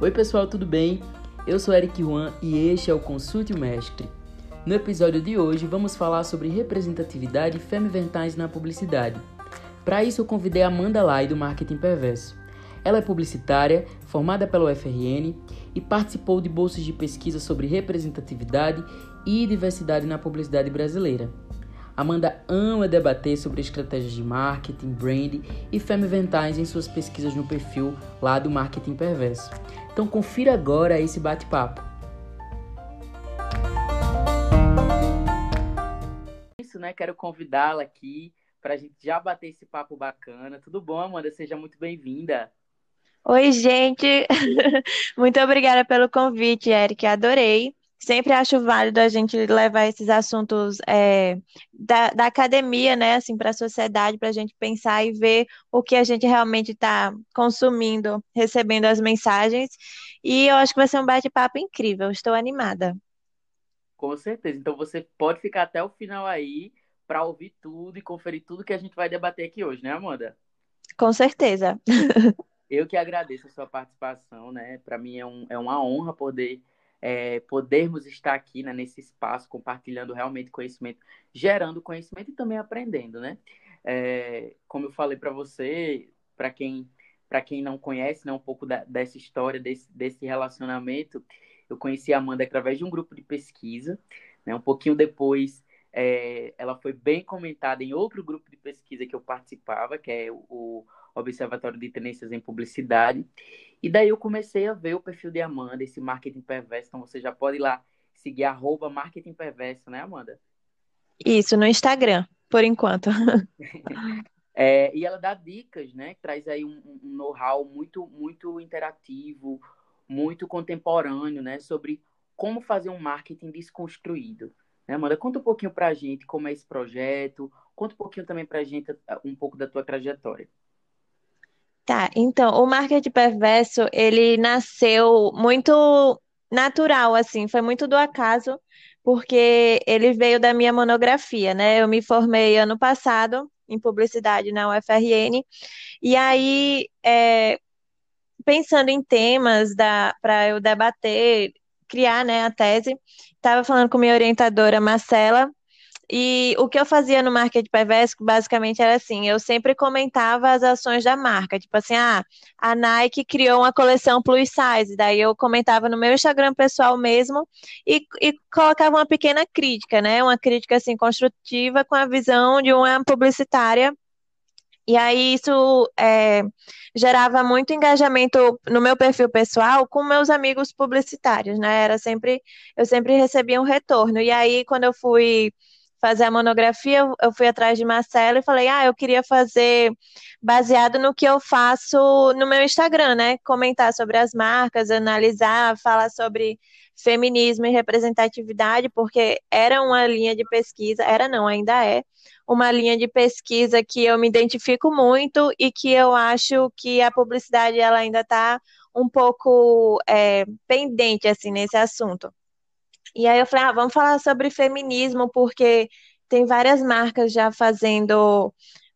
Oi pessoal, tudo bem? Eu sou Eric Juan e este é o Consulte o Mestre. No episódio de hoje vamos falar sobre representatividade e femiventais na publicidade. Para isso eu convidei Amanda Lai do Marketing Perverso. Ela é publicitária, formada pela UFRN e participou de bolsas de pesquisa sobre representatividade e diversidade na publicidade brasileira. Amanda ama debater sobre estratégias de marketing, brand e femiventais em suas pesquisas no perfil lá do Marketing Perverso. Então confira agora esse bate-papo. Isso, né? Quero convidá-la aqui para a gente já bater esse papo bacana. Tudo bom, Amanda? Seja muito bem-vinda. Oi, gente. Muito obrigada pelo convite, Eric. Adorei. Sempre acho válido a gente levar esses assuntos é, da, da academia, né, assim, para a sociedade, para a gente pensar e ver o que a gente realmente está consumindo, recebendo as mensagens. E eu acho que vai ser um bate-papo incrível. Estou animada. Com certeza. Então você pode ficar até o final aí para ouvir tudo e conferir tudo que a gente vai debater aqui hoje, né, Amanda? Com certeza. Eu que agradeço a sua participação, né? Para mim é, um, é uma honra poder é, podermos estar aqui né, nesse espaço, compartilhando realmente conhecimento, gerando conhecimento e também aprendendo, né? É, como eu falei para você, para quem para quem não conhece né, um pouco da, dessa história, desse, desse relacionamento, eu conheci a Amanda através de um grupo de pesquisa. Né, um pouquinho depois, é, ela foi bem comentada em outro grupo de pesquisa que eu participava, que é o, o Observatório de Tendências em Publicidade. E daí eu comecei a ver o perfil de Amanda, esse marketing perverso. Então você já pode ir lá seguir arroba marketing perverso, né, Amanda? Isso, no Instagram, por enquanto. é, e ela dá dicas, né? Traz aí um, um know-how muito, muito interativo, muito contemporâneo, né? Sobre como fazer um marketing desconstruído. Né, Amanda? Conta um pouquinho pra gente como é esse projeto, conta um pouquinho também pra gente um pouco da tua trajetória. Tá, então, o marketing perverso, ele nasceu muito natural, assim, foi muito do acaso, porque ele veio da minha monografia, né? Eu me formei ano passado em publicidade na UFRN, e aí, é, pensando em temas para eu debater, criar, né, a tese, estava falando com minha orientadora Marcela, e o que eu fazia no marketing perverso, basicamente era assim, eu sempre comentava as ações da marca, tipo assim, ah, a Nike criou uma coleção plus size, daí eu comentava no meu Instagram pessoal mesmo e, e colocava uma pequena crítica, né, uma crítica assim construtiva com a visão de uma publicitária e aí isso é, gerava muito engajamento no meu perfil pessoal com meus amigos publicitários, né? Era sempre, eu sempre recebia um retorno. E aí, quando eu fui fazer a monografia, eu fui atrás de Marcelo e falei, ah, eu queria fazer baseado no que eu faço no meu Instagram, né? Comentar sobre as marcas, analisar, falar sobre feminismo e representatividade, porque era uma linha de pesquisa, era não, ainda é, uma linha de pesquisa que eu me identifico muito e que eu acho que a publicidade ela ainda está um pouco é, pendente assim nesse assunto. E aí eu falei, ah, vamos falar sobre feminismo, porque tem várias marcas já fazendo,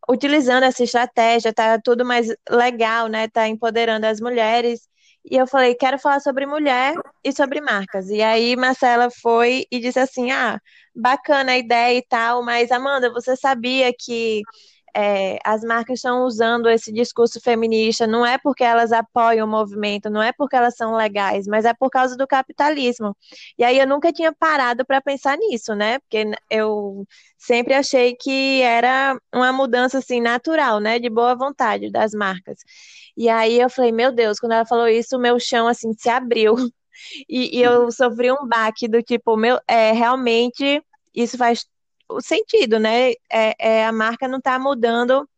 utilizando essa estratégia, tá tudo mais legal, né? Tá empoderando as mulheres. E eu falei, quero falar sobre mulher e sobre marcas. E aí Marcela foi e disse assim: ah, bacana a ideia e tal, mas Amanda, você sabia que é, as marcas estão usando esse discurso feminista, não é porque elas apoiam o movimento, não é porque elas são legais, mas é por causa do capitalismo. E aí eu nunca tinha parado para pensar nisso, né? Porque eu sempre achei que era uma mudança assim natural, né? De boa vontade das marcas. E aí eu falei, meu Deus, quando ela falou isso, o meu chão assim se abriu. E, e eu sofri um baque do tipo, meu, é, realmente isso faz o sentido, né? É, é a marca não está mudando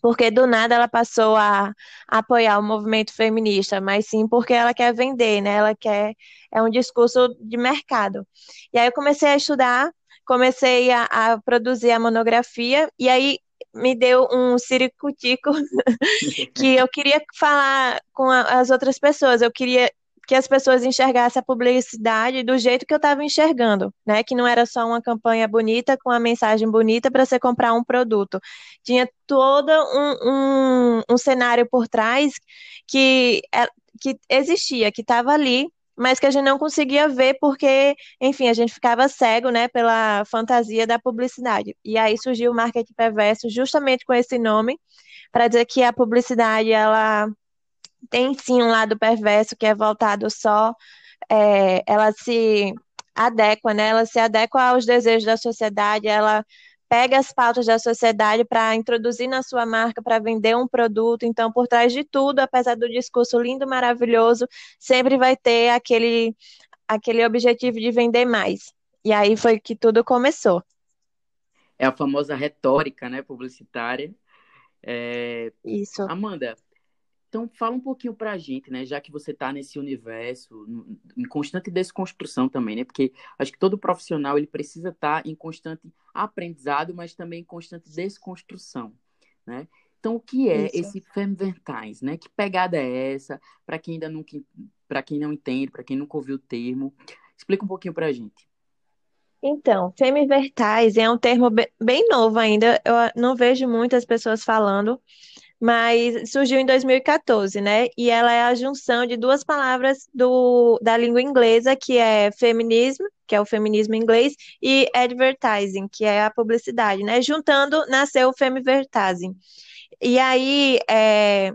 porque do nada ela passou a, a, apoiar o movimento feminista, mas sim porque ela quer vender, né? Ela quer é um discurso de mercado. E aí eu comecei a estudar, comecei a, a produzir a monografia e aí me deu um ciricutico que eu queria falar com a, as outras pessoas. Eu queria que as pessoas enxergassem a publicidade do jeito que eu estava enxergando, né? Que não era só uma campanha bonita com uma mensagem bonita para você comprar um produto. Tinha todo um, um, um cenário por trás que que existia, que estava ali, mas que a gente não conseguia ver porque, enfim, a gente ficava cego, né, pela fantasia da publicidade. E aí surgiu o marketing perverso justamente com esse nome, para dizer que a publicidade ela tem sim um lado perverso que é voltado só, é, ela se adequa, né? Ela se adequa aos desejos da sociedade, ela pega as pautas da sociedade para introduzir na sua marca, para vender um produto. Então, por trás de tudo, apesar do discurso lindo, maravilhoso, sempre vai ter aquele, aquele objetivo de vender mais. E aí foi que tudo começou. É a famosa retórica, né, publicitária. É... Isso. Amanda, então, fala um pouquinho pra gente, né? Já que você tá nesse universo, em constante desconstrução também, né? Porque acho que todo profissional ele precisa estar tá em constante aprendizado, mas também em constante desconstrução, né? Então, o que é Isso. esse Femvertais, né? Que pegada é essa? Para quem ainda nunca, para quem não entende, para quem nunca ouviu o termo, explica um pouquinho pra gente. Então, Femivertais é um termo bem novo ainda, eu não vejo muitas pessoas falando mas surgiu em 2014, né? E ela é a junção de duas palavras do, da língua inglesa, que é feminismo, que é o feminismo inglês, e advertising, que é a publicidade, né? Juntando, nasceu o femivertising. E aí, é,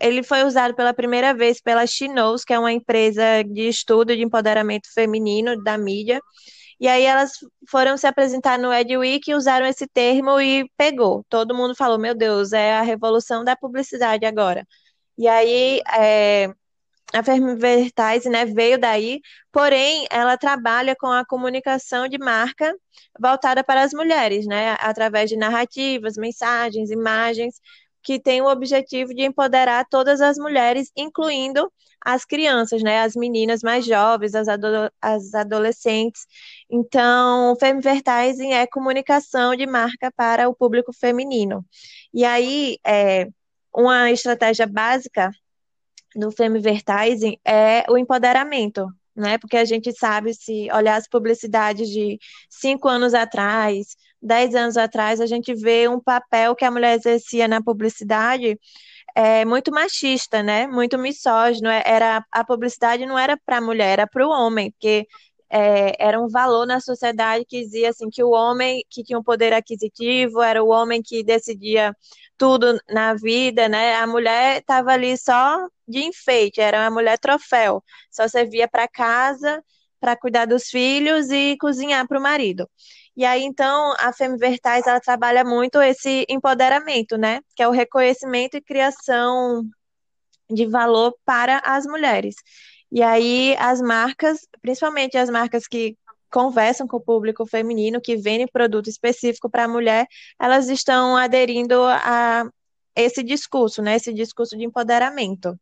ele foi usado pela primeira vez pela Chinos, que é uma empresa de estudo de empoderamento feminino da mídia, e aí elas foram se apresentar no EdWeek e usaram esse termo e pegou. Todo mundo falou, meu Deus, é a revolução da publicidade agora. E aí é, a Fermivertise, né, veio daí, porém ela trabalha com a comunicação de marca voltada para as mulheres, né, através de narrativas, mensagens, imagens, que tem o objetivo de empoderar todas as mulheres, incluindo as crianças, né, as meninas mais jovens, as, ado as adolescentes. Então, Femivertising é comunicação de marca para o público feminino. E aí, é, uma estratégia básica do Femivertising é o empoderamento, né? Porque a gente sabe, se olhar as publicidades de cinco anos atrás, dez anos atrás, a gente vê um papel que a mulher exercia na publicidade é, muito machista, né? Muito misógino. É, era, a publicidade não era para a mulher, era para o homem, porque é, era um valor na sociedade que dizia assim que o homem que tinha um poder aquisitivo era o homem que decidia tudo na vida, né? A mulher estava ali só de enfeite, era uma mulher troféu, só servia para casa, para cuidar dos filhos e cozinhar para o marido. E aí, então, a Femivertais, ela trabalha muito esse empoderamento, né? Que é o reconhecimento e criação de valor para as mulheres. E aí, as marcas, principalmente as marcas que conversam com o público feminino, que vendem produto específico para a mulher, elas estão aderindo a esse discurso, né? Esse discurso de empoderamento.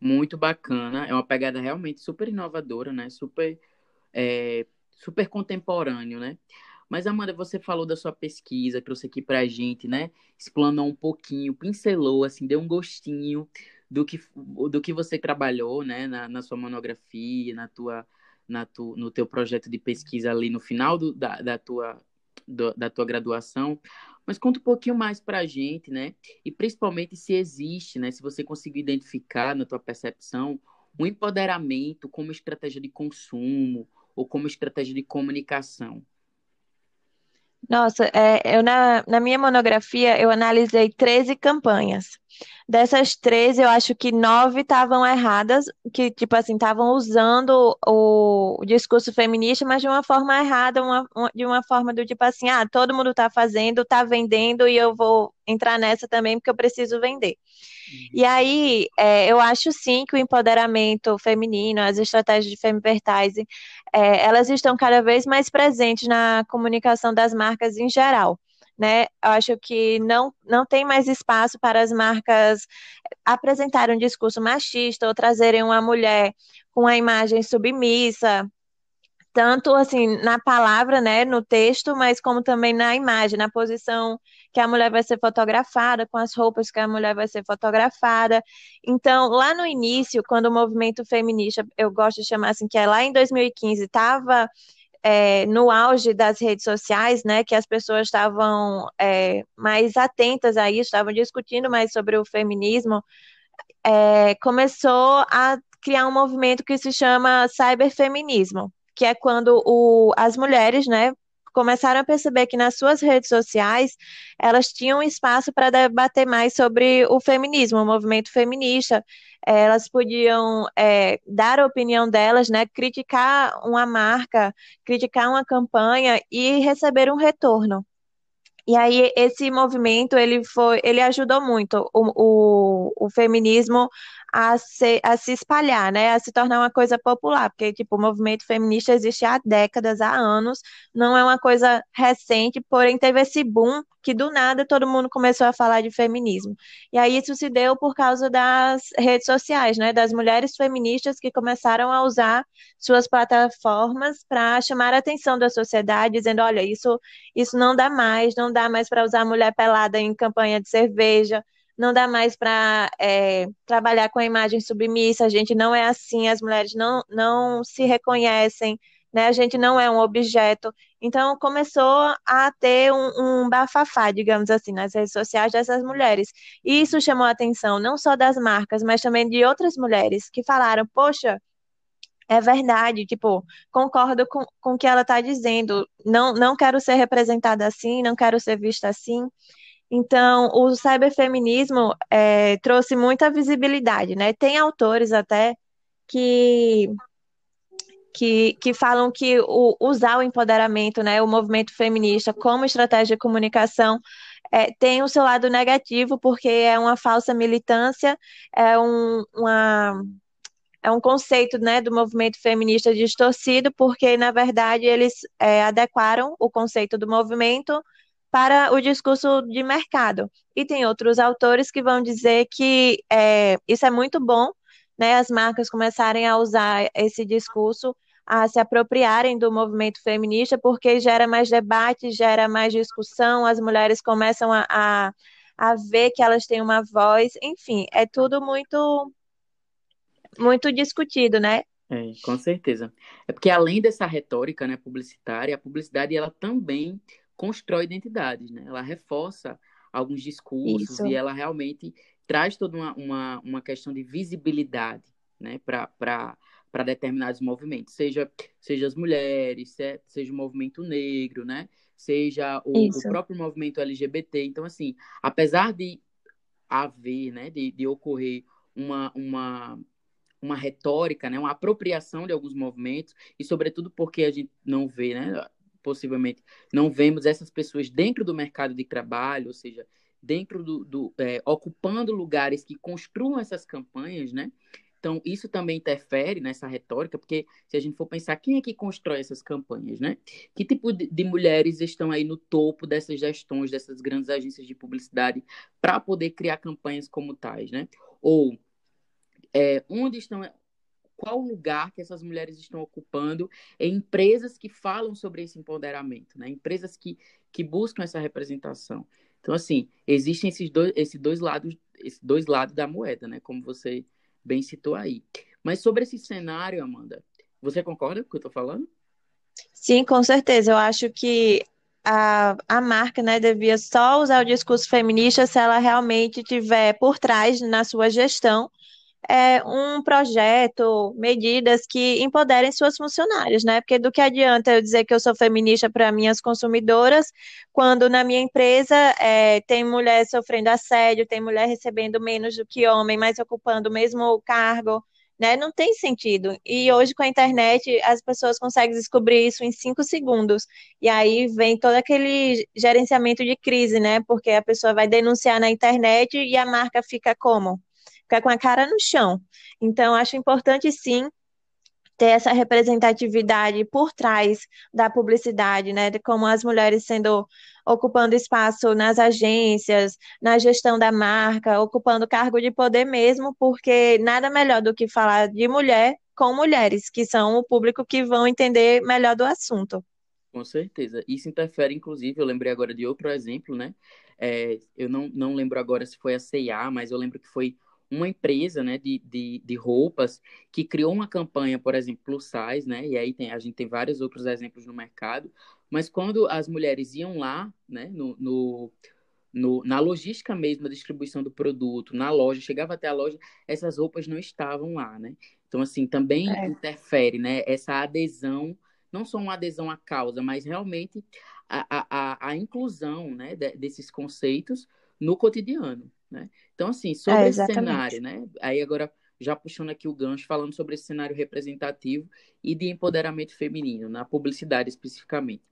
Muito bacana. É uma pegada realmente super inovadora, né? Super, é, super contemporâneo, né? Mas, Amanda, você falou da sua pesquisa, trouxe aqui pra gente, né? Explanou um pouquinho, pincelou, assim, deu um gostinho do que, do que você trabalhou, né? Na, na sua monografia, na tua, na tu, no teu projeto de pesquisa ali no final do, da, da, tua, do, da tua graduação. Mas conta um pouquinho mais para a gente, né? E principalmente se existe, né? Se você conseguiu identificar na tua percepção um empoderamento como estratégia de consumo ou como estratégia de comunicação. Nossa, é, eu na, na minha monografia eu analisei 13 campanhas. Dessas 13, eu acho que nove estavam erradas, que, tipo assim, estavam usando o, o, discurso feminista, mas de uma forma errada, uma, uma, de uma forma do tipo assim, ah, todo mundo está fazendo, está vendendo, e eu vou entrar nessa também porque eu preciso vender. Uhum. E aí, é, eu acho sim que o empoderamento feminino, as estratégias de femivertising, é, elas estão cada vez mais presentes na comunicação das marcas em geral né? Eu acho que não, não tem mais espaço para as marcas apresentarem um discurso machista ou trazerem uma mulher com a imagem submissa, tanto assim na palavra, né, no texto, mas como também na imagem, na posição que a mulher vai ser fotografada, com as roupas que a mulher vai ser fotografada. Então, lá no início, quando o movimento feminista, eu gosto de chamar assim, que é lá em 2015, estava é, no auge das redes sociais, né, que as pessoas estavam é, mais atentas a isso, estavam discutindo mais sobre o feminismo, é, começou a criar um movimento que se chama cyberfeminismo, que é quando o, as mulheres, né, começaram a perceber que nas suas redes sociais elas tinham espaço para debater mais sobre o feminismo, o movimento feminista. Elas podiam é, dar a opinião delas, né, criticar uma marca, criticar uma campanha e receber um retorno. E aí esse movimento ele foi, ele ajudou muito o, o, o feminismo a se, a se espalhar, né, a se tornar uma coisa popular, porque tipo o movimento feminista existe há décadas, há anos, não é uma coisa recente, porém teve esse boom que do nada todo mundo começou a falar de feminismo. E aí isso se deu por causa das redes sociais, né, das mulheres feministas que começaram a usar suas plataformas para chamar a atenção da sociedade, dizendo, olha, isso isso não dá mais, não dá mais para usar mulher pelada em campanha de cerveja, não dá mais para é, trabalhar com a imagem submissa, a gente não é assim, as mulheres não, não se reconhecem, né? A gente não é um objeto. Então começou a ter um, um bafafá, digamos assim, nas redes sociais dessas mulheres. E isso chamou a atenção não só das marcas, mas também de outras mulheres que falaram, poxa, é verdade, tipo, concordo com, com o que ela está dizendo. Não, não quero ser representada assim, não quero ser vista assim. Então, o cyberfeminismo é, trouxe muita visibilidade, né? Tem autores até que que, que falam que o, usar o empoderamento, né, o movimento feminista como estratégia de comunicação é, tem o seu lado negativo, porque é uma falsa militância, é um, uma, é um conceito né, do movimento feminista distorcido, porque, na verdade, eles é, adequaram o conceito do movimento para o discurso de mercado. E tem outros autores que vão dizer que é, isso é muito bom, né, as marcas começarem a usar esse discurso, a se apropriarem do movimento feminista, porque gera mais debate, gera mais discussão, as mulheres começam a, a, a ver que elas têm uma voz, enfim, é tudo muito, muito discutido, né? É, com certeza. É porque além dessa retórica né, publicitária, a publicidade ela também constrói identidades, né? Ela reforça alguns discursos Isso. e ela realmente traz toda uma, uma, uma questão de visibilidade, né, para determinados movimentos, seja, seja as mulheres, seja o movimento negro, né, seja o, o, próprio movimento LGBT. Então, assim, apesar de haver, né, de, de ocorrer uma, uma, uma retórica, né, uma apropriação de alguns movimentos, e sobretudo porque a gente não vê, né, possivelmente não vemos essas pessoas dentro do mercado de trabalho, ou seja, dentro do, do é, ocupando lugares que construam essas campanhas, né? Então, isso também interfere nessa retórica, porque se a gente for pensar quem é que constrói essas campanhas, né? Que tipo de, de mulheres estão aí no topo dessas gestões, dessas grandes agências de publicidade, para poder criar campanhas como tais, né? Ou é, onde estão qual lugar que essas mulheres estão ocupando em empresas que falam sobre esse empoderamento, né? Empresas que, que buscam essa representação. Então, assim, existem esses dois, esses dois lados, esses dois lados da moeda, né? Como você bem citou aí. Mas sobre esse cenário, Amanda, você concorda com o que eu estou falando? Sim, com certeza. Eu acho que a, a marca, né, devia só usar o discurso feminista se ela realmente tiver por trás na sua gestão é, um projeto, medidas que empoderem suas funcionárias, né? Porque do que adianta eu dizer que eu sou feminista para minhas consumidoras, quando na minha empresa é, tem mulher sofrendo assédio, tem mulher recebendo menos do que homem, mas ocupando o mesmo cargo, né? Não tem sentido. E hoje com a internet as pessoas conseguem descobrir isso em cinco segundos. E aí vem todo aquele gerenciamento de crise, né? Porque a pessoa vai denunciar na internet e a marca fica como? Ficar com a cara no chão. Então, acho importante sim ter essa representatividade por trás da publicidade, né, de como as mulheres sendo ocupando espaço nas agências, na gestão da marca, ocupando cargo de poder mesmo, porque nada melhor do que falar de mulher com mulheres, que são o público que vão entender melhor do assunto. Com certeza. Isso interfere, inclusive, eu lembrei agora de outro exemplo, né? É, eu não, não lembro agora se foi a CIA, mas eu lembro que foi uma empresa né, de, de, de, roupas que criou uma campanha, por exemplo, plus size, né? E aí tem, a gente tem vários outros exemplos no mercado, mas quando as mulheres iam lá, né, no, no, no, na logística mesmo, da distribuição do produto, na loja, chegava até a loja, essas roupas não estavam lá, né? Então, assim, também é. interfere, né? Essa adesão, não só uma adesão à causa, mas realmente a, a, a inclusão né, desses conceitos no cotidiano, né? Então, assim, sobre é, esse cenário, né? Aí agora, já puxando aqui o gancho, falando sobre esse cenário representativo e de empoderamento feminino, na publicidade especificamente.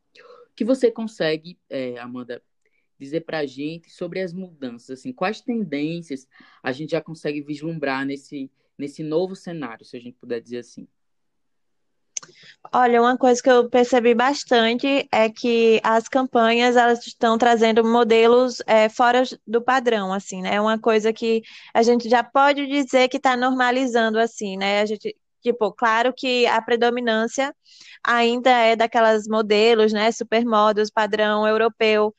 O que você consegue, é, Amanda, dizer para a gente sobre as mudanças, assim, quais tendências a gente já consegue vislumbrar nesse, nesse novo cenário, se a gente puder dizer assim? Olha, uma coisa que eu percebi bastante é que as campanhas elas estão trazendo modelos é, fora do padrão, assim, né? É uma coisa que a gente já pode dizer que está normalizando, assim, né? A gente, tipo, claro que a predominância ainda é daquelas modelos, né? Supermodos, padrão europeu,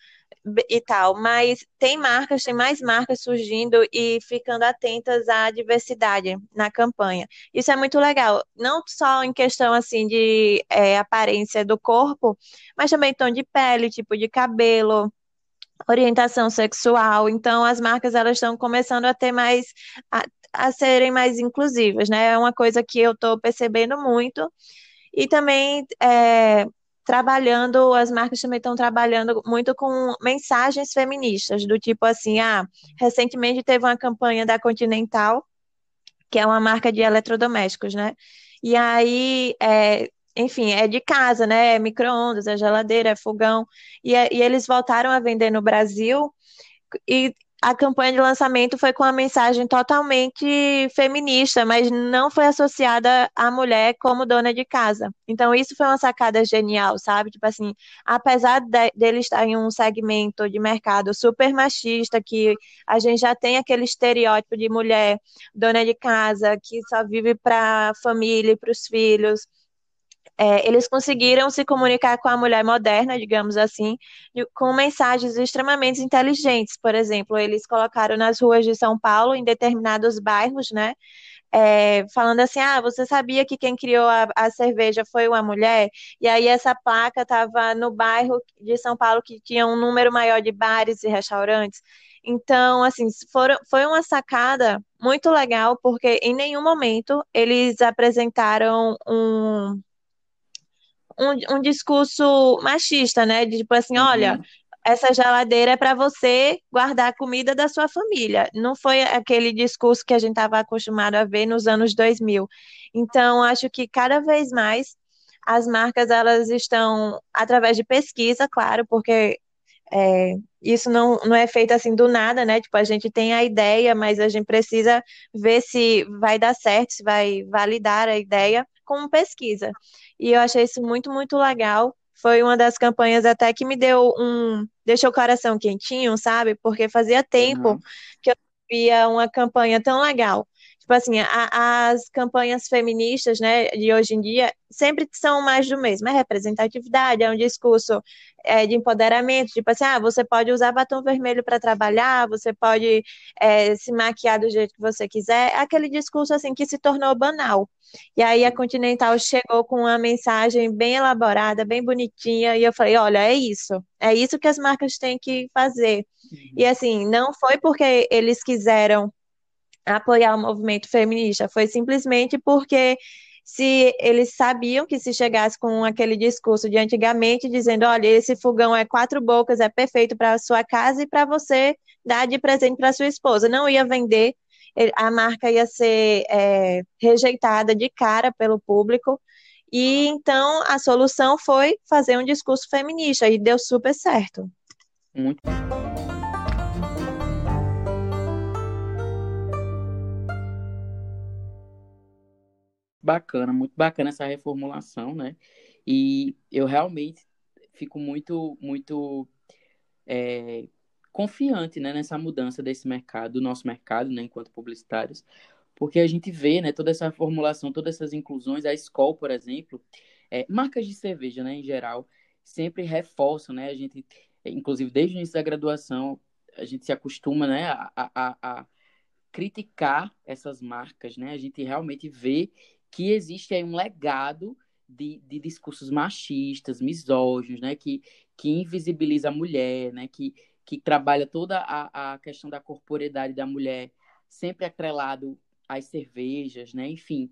e tal, mas tem marcas, tem mais marcas surgindo e ficando atentas à diversidade na campanha. Isso é muito legal, não só em questão assim de é, aparência do corpo, mas também tom de pele, tipo de cabelo, orientação sexual. Então, as marcas elas estão começando a ter mais a, a serem mais inclusivas, né? É uma coisa que eu estou percebendo muito. E também é, trabalhando, as marcas também estão trabalhando muito com mensagens feministas, do tipo assim, ah, recentemente teve uma campanha da Continental, que é uma marca de eletrodomésticos, né? E aí, é, enfim, é de casa, né? É micro-ondas, é geladeira, é fogão, e, é, e eles voltaram a vender no Brasil, e a campanha de lançamento foi com uma mensagem totalmente feminista, mas não foi associada à mulher como dona de casa. Então, isso foi uma sacada genial, sabe? Tipo assim, apesar de, dele estar em um segmento de mercado super machista, que a gente já tem aquele estereótipo de mulher dona de casa, que só vive para a família e para os filhos é, eles conseguiram se comunicar com a mulher moderna, digamos assim, com mensagens extremamente inteligentes. Por exemplo, eles colocaram nas ruas de São Paulo, em determinados bairros, né? É, falando assim, ah, você sabia que quem criou a, a, cerveja foi uma mulher? E aí essa placa estava no bairro de São Paulo que tinha um número maior de bares e restaurantes. Então, assim, foram, foi uma sacada muito legal, porque em nenhum momento eles apresentaram um, um, um discurso machista, né? De tipo assim, uhum. olha, essa geladeira é para você guardar a comida da sua família. Não foi aquele discurso que a gente estava acostumado a ver nos anos 2000. Então, acho que cada vez mais as marcas elas estão através de pesquisa, claro, porque é, isso não, não é feito assim do nada, né? Tipo, a gente tem a ideia, mas a gente precisa ver se vai dar certo, se vai validar a ideia com pesquisa. E eu achei isso muito, muito legal. Foi uma das campanhas até que me deu um. deixou o coração quentinho, sabe? Porque fazia tempo uhum. que eu via uma campanha tão legal. Tipo assim, a, as campanhas feministas, né, de hoje em dia, sempre são mais do mesmo. É representatividade, é um discurso é, de empoderamento, tipo assim, ah, você pode usar batom vermelho para trabalhar, você pode é, se maquiar do jeito que você quiser. É aquele discurso, assim, que se tornou banal. E aí a Continental chegou com uma mensagem bem elaborada, bem bonitinha, e eu falei, olha, é isso. É isso que as marcas têm que fazer. Uhum. E assim, não foi porque eles quiseram apoiar o movimento feminista, foi simplesmente porque se eles sabiam que se chegasse com aquele discurso de antigamente, dizendo, olha, esse fogão é quatro bocas, é perfeito para a sua casa e para você dar de presente para sua esposa, não ia vender, a marca ia ser é, rejeitada de cara pelo público, e então a solução foi fazer um discurso feminista, e deu super certo. Muito bacana, muito bacana essa reformulação, né? E eu realmente fico muito, muito é, confiante né, nessa mudança desse mercado, do nosso mercado, né, enquanto publicitários, porque a gente vê né, toda essa formulação, todas essas inclusões, a escola, por exemplo, é, marcas de cerveja, né, em geral, sempre reforçam, né, a gente, inclusive desde o início da graduação, a gente se acostuma, né, a, a, a criticar essas marcas, né? A gente realmente vê que existe aí um legado de, de discursos machistas, misóginos, né? Que, que invisibiliza a mulher, né? Que, que trabalha toda a, a questão da corporeidade da mulher sempre atrelado às cervejas, né? Enfim,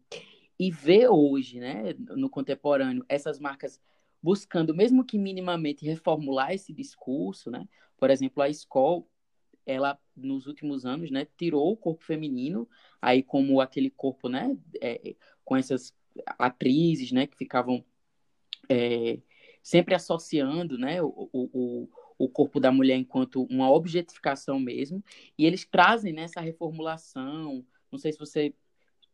e ver hoje, né, no contemporâneo, essas marcas buscando, mesmo que minimamente, reformular esse discurso, né? Por exemplo, a escola, ela, nos últimos anos, né, tirou o corpo feminino, aí como aquele corpo, né, é, com essas atrizes, né, que ficavam é, sempre associando, né, o, o, o corpo da mulher enquanto uma objetificação mesmo, e eles trazem nessa né, reformulação, não sei se você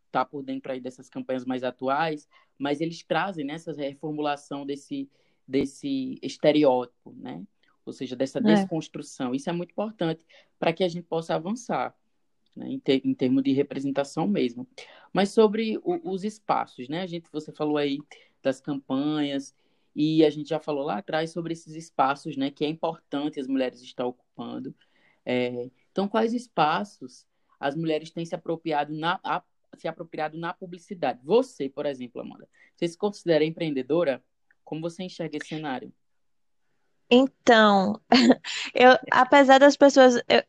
está por dentro aí dessas campanhas mais atuais, mas eles trazem nessa né, reformulação desse, desse estereótipo, né? Ou seja, dessa é. desconstrução. Isso é muito importante para que a gente possa avançar, né? em, ter, em termos de representação mesmo. Mas sobre o, os espaços, né? A gente, você falou aí das campanhas e a gente já falou lá atrás sobre esses espaços, né? Que é importante as mulheres estar ocupando. É, então, quais espaços as mulheres têm se apropriado na, a, se apropriado na publicidade. Você, por exemplo, Amanda, você se considera empreendedora? Como você enxerga esse cenário? Então, eu, apesar das pessoas, eu,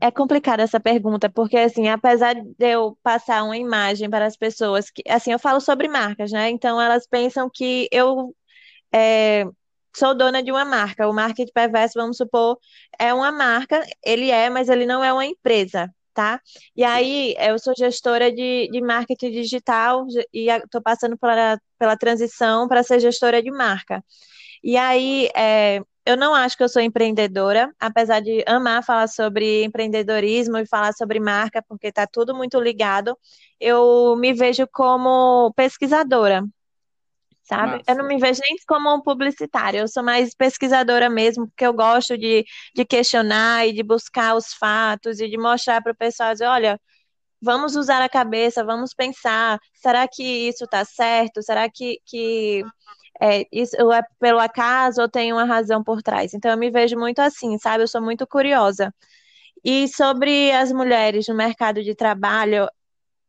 é complicada essa pergunta, porque assim, apesar de eu passar uma imagem para as pessoas que, assim, eu falo sobre marcas, né? Então elas pensam que eu é, sou dona de uma marca. O Market Perverso, vamos supor, é uma marca, ele é, mas ele não é uma empresa tá? E aí, eu sou gestora de, de marketing digital e estou passando pela, pela transição para ser gestora de marca. E aí, é, eu não acho que eu sou empreendedora, apesar de amar falar sobre empreendedorismo e falar sobre marca, porque está tudo muito ligado. Eu me vejo como pesquisadora, sabe? Massa. Eu não me vejo nem como um publicitário, eu sou mais pesquisadora mesmo, porque eu gosto de, de questionar e de buscar os fatos e de mostrar para o pessoal, dizer, olha, vamos usar a cabeça, vamos pensar, será que isso está certo? Será que, que é, isso é pelo acaso ou tem uma razão por trás? Então eu me vejo muito assim, sabe? Eu sou muito curiosa. E sobre as mulheres no mercado de trabalho,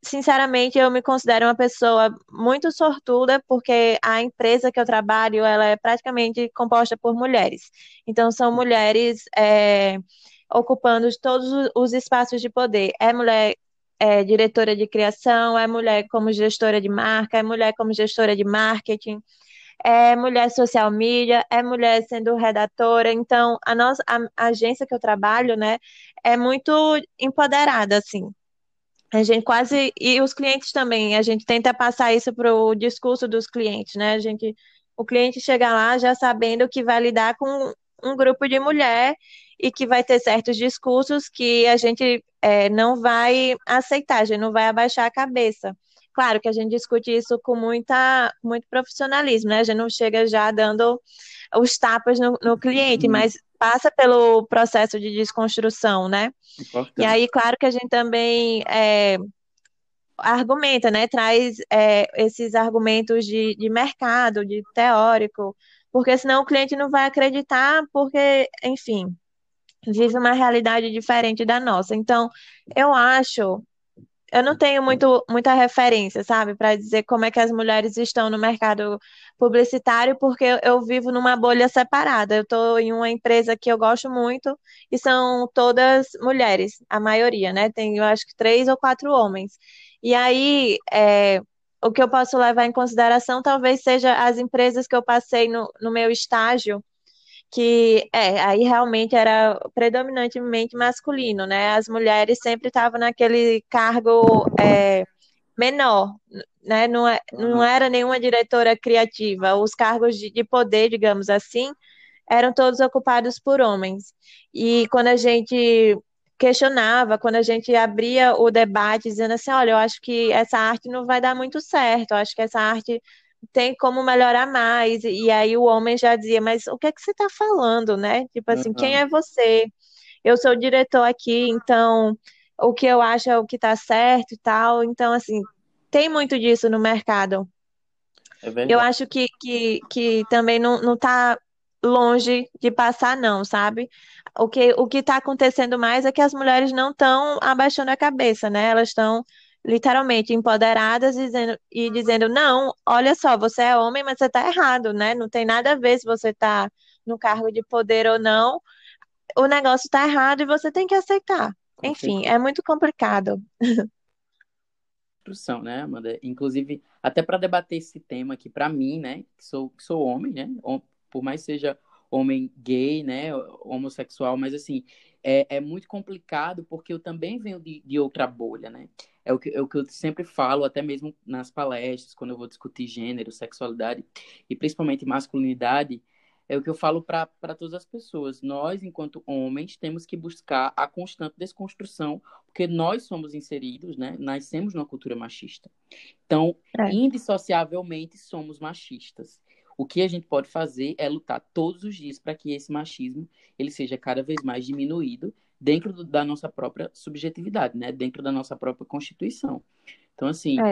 sinceramente, eu me considero uma pessoa muito sortuda, porque a empresa que eu trabalho, ela é praticamente composta por mulheres. Então, são mulheres é, ocupando todos os espaços de poder. É mulher é, diretora de criação, é mulher como gestora de marca, é mulher como gestora de marketing, é mulher social media, é mulher sendo redatora. Então, a nossa a, a agência que eu trabalho, né, é muito empoderada, assim. A gente quase. E os clientes também, a gente tenta passar isso para o discurso dos clientes, né? A gente, o cliente chega lá já sabendo que vai lidar com um grupo de mulher e que vai ter certos discursos que a gente é, não vai aceitar, a gente não vai abaixar a cabeça. Claro que a gente discute isso com muita, muito profissionalismo, né? A gente não chega já dando os tapas no, no cliente, uhum. mas passa pelo processo de desconstrução, né? Importante. E aí, claro que a gente também é, argumenta, né? Traz é, esses argumentos de, de mercado, de teórico, porque senão o cliente não vai acreditar, porque, enfim, vive uma realidade diferente da nossa. Então, eu acho eu não tenho muito, muita referência, sabe, para dizer como é que as mulheres estão no mercado publicitário, porque eu, vivo numa bolha separada. Eu estou em uma empresa que eu gosto muito e são todas mulheres, a maioria, né? Tem, eu acho que três ou quatro homens. E aí, é, o que eu posso levar em consideração talvez seja as empresas que eu passei no, no meu estágio que é, aí realmente era predominantemente masculino, né? As mulheres sempre estavam naquele cargo é, menor, né? Não, é, não era nenhuma diretora criativa. Os cargos de, de poder, digamos assim, eram todos ocupados por homens. E quando a gente questionava, quando a gente abria o debate dizendo assim, olha, eu acho que essa arte não vai dar muito certo, eu acho que essa arte tem como melhorar mais. E aí o homem já dizia, mas o que é que você está falando, né? Tipo assim, uhum. quem é você? Eu sou o diretor aqui, então o que eu acho é o que está certo e tal. Então, assim, tem muito disso no mercado. É eu acho que, que, que também não, não tá longe de passar, não, sabe? O que o que está acontecendo mais é que as mulheres não estão abaixando a cabeça, né? Elas estão literalmente empoderadas dizendo, e dizendo, não, olha só, você é homem, mas você está errado, né? Não tem nada a ver se você está no cargo de poder ou não. O negócio está errado e você tem que aceitar. Com Enfim, certeza. é muito complicado. Construção, né, Amanda? Inclusive, até para debater esse tema aqui, para mim, né, que sou, que sou homem, né, por mais seja homem gay, né, homossexual, mas assim, é, é muito complicado porque eu também venho de, de outra bolha, né? É o que, é o que eu sempre falo, até mesmo nas palestras, quando eu vou discutir gênero, sexualidade e principalmente masculinidade, é o que eu falo para todas as pessoas. Nós, enquanto homens, temos que buscar a constante desconstrução porque nós somos inseridos, né? Nascemos numa cultura machista. Então, É, indissociavelmente somos machistas. O que a gente pode fazer é lutar todos os dias para que esse machismo ele seja cada vez mais diminuído dentro do- da nossa própria subjetividade, né? Dentro da nossa própria Constituição. Então, assim,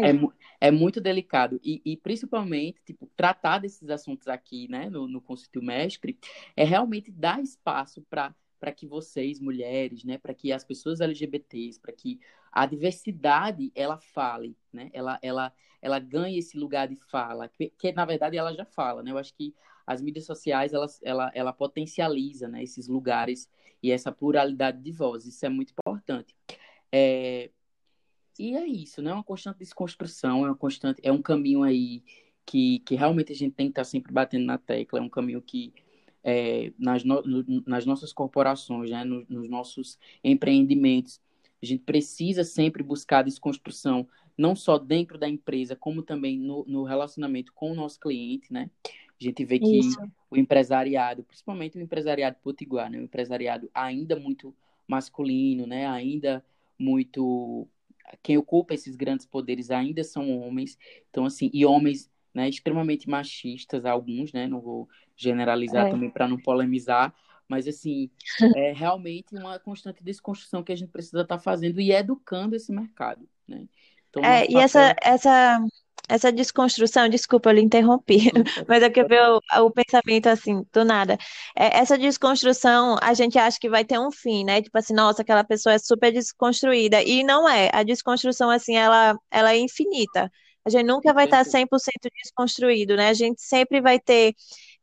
é, é, é muito delicado. E, e, principalmente, tipo, tratar desses assuntos aqui, né, no, no Mestre, é realmente dar espaço para para que vocês, mulheres, né, para que as pessoas LGBTs, para que a diversidade ela fale, né, ela, ela, ela ganhe esse lugar de fala, que, que na verdade ela já fala, né, eu acho que as mídias sociais, ela, ela, ela potencializa, né, esses lugares e essa pluralidade de vozes, isso é muito importante. É, e é isso, né? É uma constante desconstrução, é uma constante, é um caminho aí que, que realmente a gente tem que estar sempre batendo na tecla, é um caminho que é, nas, no- nas nossas corporações, né? Nos, nos nossos empreendimentos, a gente precisa sempre buscar desconstrução, não só dentro da empresa, como também no, no relacionamento com o nosso cliente, né? A gente vê que Isso. o empresariado, principalmente o empresariado potiguar, né? O empresariado ainda muito masculino, né? Ainda muito quem ocupa esses grandes poderes ainda são homens, então assim, e homens, né, extremamente machistas, alguns, né, não vou generalizar É. também para não polemizar, mas assim, é realmente uma constante desconstrução que a gente precisa estar fazendo e educando esse mercado, né? Então, É, e essa, papel, essa, essa desconstrução, desculpa, eu lhe interrompi, mas é que veio o, o pensamento assim, do nada. É, essa desconstrução, a gente acha que vai ter um fim, né? Tipo assim, nossa, aquela pessoa é super desconstruída. E não é. A desconstrução, assim, ela, ela é infinita. A gente nunca vai estar certeza, 100% desconstruído, né? A gente sempre vai ter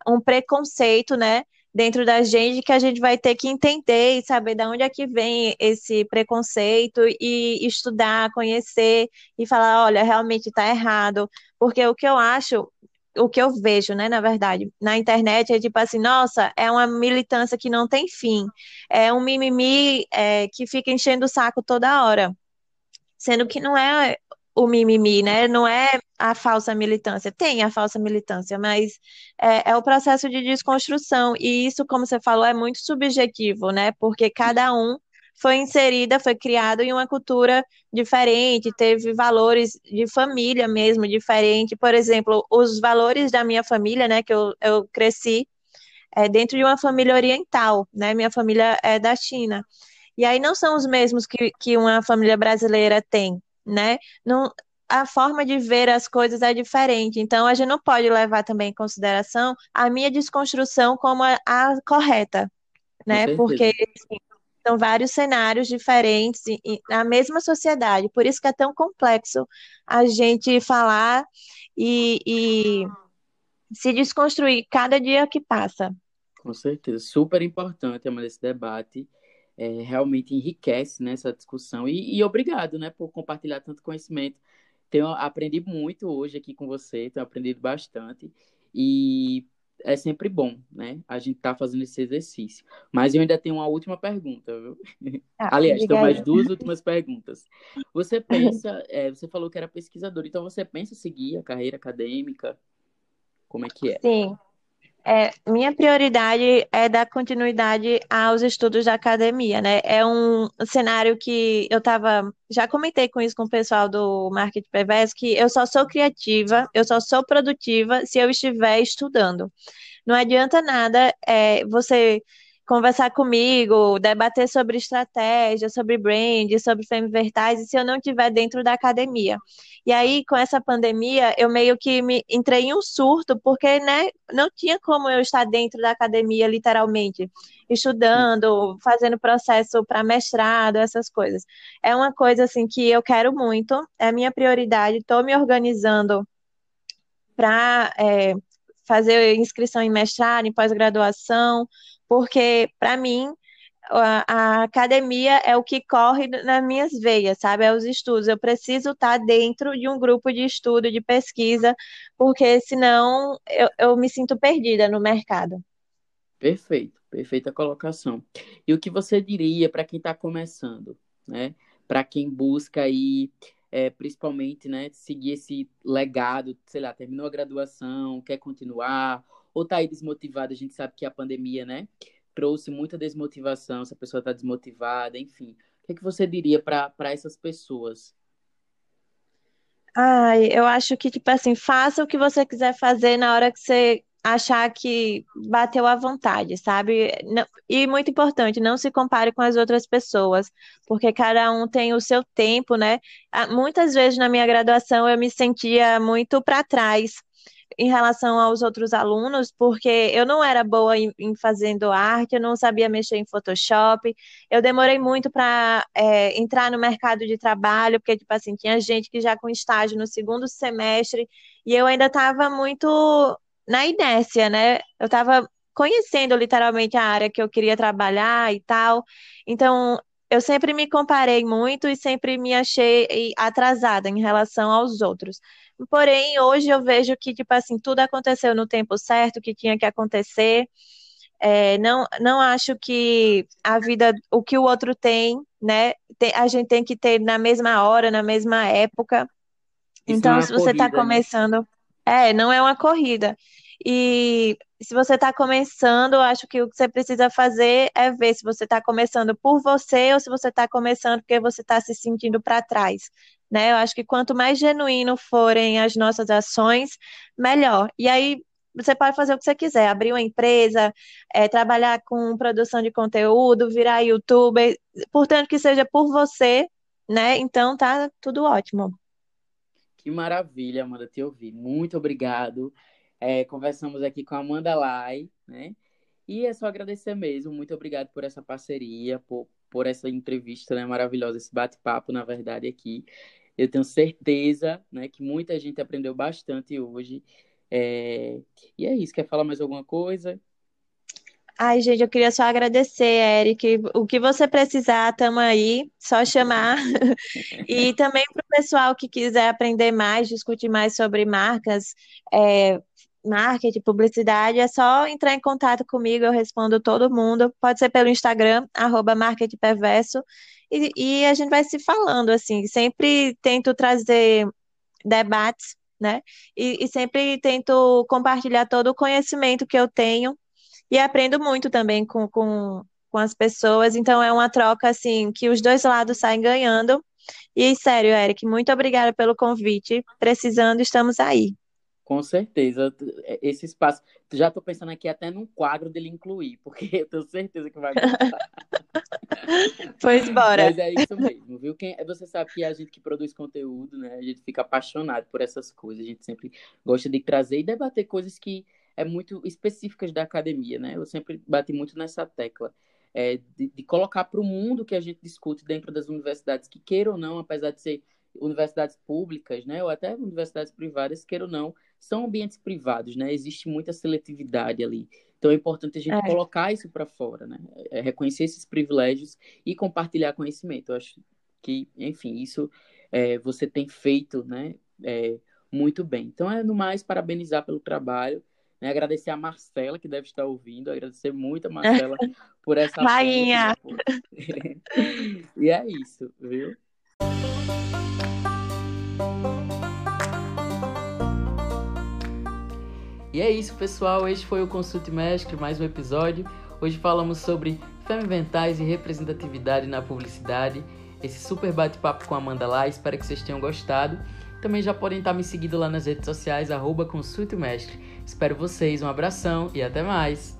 um preconceito, né? Dentro da gente que a gente vai ter que entender e saber de onde é que vem esse preconceito e estudar, conhecer e falar, olha, realmente está errado. Porque o que eu acho, o que eu vejo, né, na verdade, na internet é tipo assim, nossa, é uma militância que não tem fim, é um mimimi, é, que fica enchendo o saco toda hora. Sendo que não é o mimimi, né? Não é a falsa militância. Tem a falsa militância, mas é, é o processo de desconstrução. E isso, como você falou, é muito subjetivo, né? Porque cada um foi inserida, foi criado em uma cultura diferente, teve valores de família mesmo diferente. Por exemplo, os valores da minha família, né? Que eu, eu cresci é, dentro de uma família oriental, né? Minha família é da China. E aí não são os mesmos que, que uma família brasileira tem, né? Não, a forma de ver as coisas é diferente. Então, a gente não pode levar também em consideração a minha desconstrução como a, a correta, né? Porque assim, são vários cenários diferentes e- e na mesma sociedade. Por isso que é tão complexo a gente falar e, e se desconstruir cada dia que passa. com certeza, super importante, Amanda, esse debate, é, realmente enriquece, né, essa discussão e, e obrigado, né, por compartilhar tanto conhecimento. Tenho aprendi muito hoje aqui com você, tenho aprendido bastante e é sempre bom, né? A gente tá fazendo esse exercício. Mas eu ainda tenho uma última pergunta, viu? Ah, Aliás, tenho mais duas últimas perguntas. Você pensa, é, você falou que era pesquisador, então você pensa seguir a carreira acadêmica? Como é que é? Sim. É, minha prioridade é dar continuidade aos estudos da academia, né? É um cenário que eu tava, já comentei com isso com o pessoal do Market PVS, que eu só sou criativa, eu só sou produtiva se eu estiver estudando. Não adianta nada, é, você conversar comigo, debater sobre estratégia, sobre brand, sobre Femivertais, e se eu não estiver dentro da academia. E aí, com essa pandemia, eu meio que me entrei em um surto, porque né, não tinha como eu estar dentro da academia, literalmente, estudando, fazendo processo para mestrado, essas coisas. É uma coisa assim que eu quero muito, é minha prioridade, estou me organizando para é, fazer inscrição em mestrado, em pós-graduação, porque para mim a, a, academia é o que corre nas minhas veias, sabe? É os estudos. Eu preciso estar dentro de um grupo de estudo, de pesquisa, porque senão eu, eu me sinto perdida no mercado. Perfeito, perfeita colocação. E o que você diria para quem está começando, né? Para quem busca aí, é, principalmente, né, seguir esse legado, sei lá, terminou a graduação, quer continuar, ou tá aí desmotivado, a gente sabe que a pandemia, né, trouxe muita desmotivação, se a pessoa está desmotivada, enfim. O que, é que você diria para essas pessoas? Ai, eu acho que, tipo assim, faça o que você quiser fazer na hora que você achar que bateu à vontade, sabe? E muito importante, não se compare com as outras pessoas, porque cada um tem o seu tempo, né? Ah, muitas vezes na minha graduação eu me sentia muito para trás em relação aos outros alunos, porque eu não era boa em, em fazendo arte, eu não sabia mexer em Photoshop, eu demorei muito para é, entrar no mercado de trabalho, porque, tipo assim, tinha gente que já com estágio no segundo semestre, e eu ainda estava muito na inércia, né? Eu estava conhecendo literalmente a área que eu queria trabalhar e tal, então eu sempre me comparei muito e sempre me achei atrasada em relação aos outros. Porém, hoje eu vejo que, tipo assim, tudo aconteceu no tempo certo, que tinha que acontecer. É, não, não acho que a vida, o que o outro tem, né, tem, a gente tem que ter na mesma hora, na mesma época. Isso então, é se você está né? começando, né? é, não é uma corrida. E se você está começando, acho que o que você precisa fazer é ver se você está começando por você ou se você está começando porque você está se sentindo para trás. Né? Eu acho que quanto mais genuíno forem as nossas ações, melhor. E aí você pode fazer o que você quiser, abrir uma empresa, é, trabalhar com produção de conteúdo, virar youtuber, portanto que seja por você, né? Então tá tudo ótimo. Que maravilha, Amanda, te ouvir. Muito obrigado. É, conversamos aqui com a Amanda Lai, né? E é só agradecer mesmo. Muito obrigado por essa parceria, por, por essa entrevista né, maravilhosa, esse bate-papo, na verdade, aqui. Eu tenho certeza né, que muita gente aprendeu bastante hoje. É... E é isso. Quer falar mais alguma coisa? Ai, gente, eu queria só agradecer, Eric. O que você precisar, estamos aí, só chamar. e também para o pessoal que quiser aprender mais, discutir mais sobre marcas, é, marketing, publicidade, é só entrar em contato comigo, eu respondo todo mundo. Pode ser pelo Instagram, arroba marketingperverso, e, e a gente vai se falando, assim. Sempre tento trazer debates, né? E, e sempre tento compartilhar todo o conhecimento que eu tenho e aprendo muito também com, com, com as pessoas. Então é uma troca, assim, que os dois lados saem ganhando. E sério, Eric, muito obrigada pelo convite. Precisando, estamos aí. Com certeza. É, esse espaço. Já estou pensando aqui até num quadro dele incluir, porque eu tenho certeza que vai gostar. pois bora. Mas é isso mesmo, viu? Quem, você sabe que a gente que produz conteúdo, né? A gente fica apaixonado por essas coisas. A gente sempre gosta de trazer e debater coisas que é muito específicas da academia, né? Eu sempre bati muito nessa tecla. É, de, de colocar para o mundo que a gente discute dentro das universidades, que queira ou não, apesar de ser universidades públicas, né, ou até universidades privadas, queira ou não, são ambientes privados, né? Existe muita seletividade ali. Então é importante a gente é. colocar isso para fora, né? É reconhecer esses privilégios e compartilhar conhecimento. Eu acho que, enfim, isso é, você tem feito, né? É, muito bem. Então é no mais parabenizar pelo trabalho. Né, agradecer a Marcela, que deve estar ouvindo, agradecer muito a Marcela por essa. Rainha! e é isso, viu? E é isso, pessoal. Este foi o Consulte Mestre, mais um episódio. Hoje falamos sobre femiventais e representatividade na publicidade. Esse super bate-papo com a Amanda lá. Espero que vocês tenham gostado. Também já podem estar me seguindo lá nas redes sociais, arroba Consulte Mestre. Espero vocês, um abração e até mais!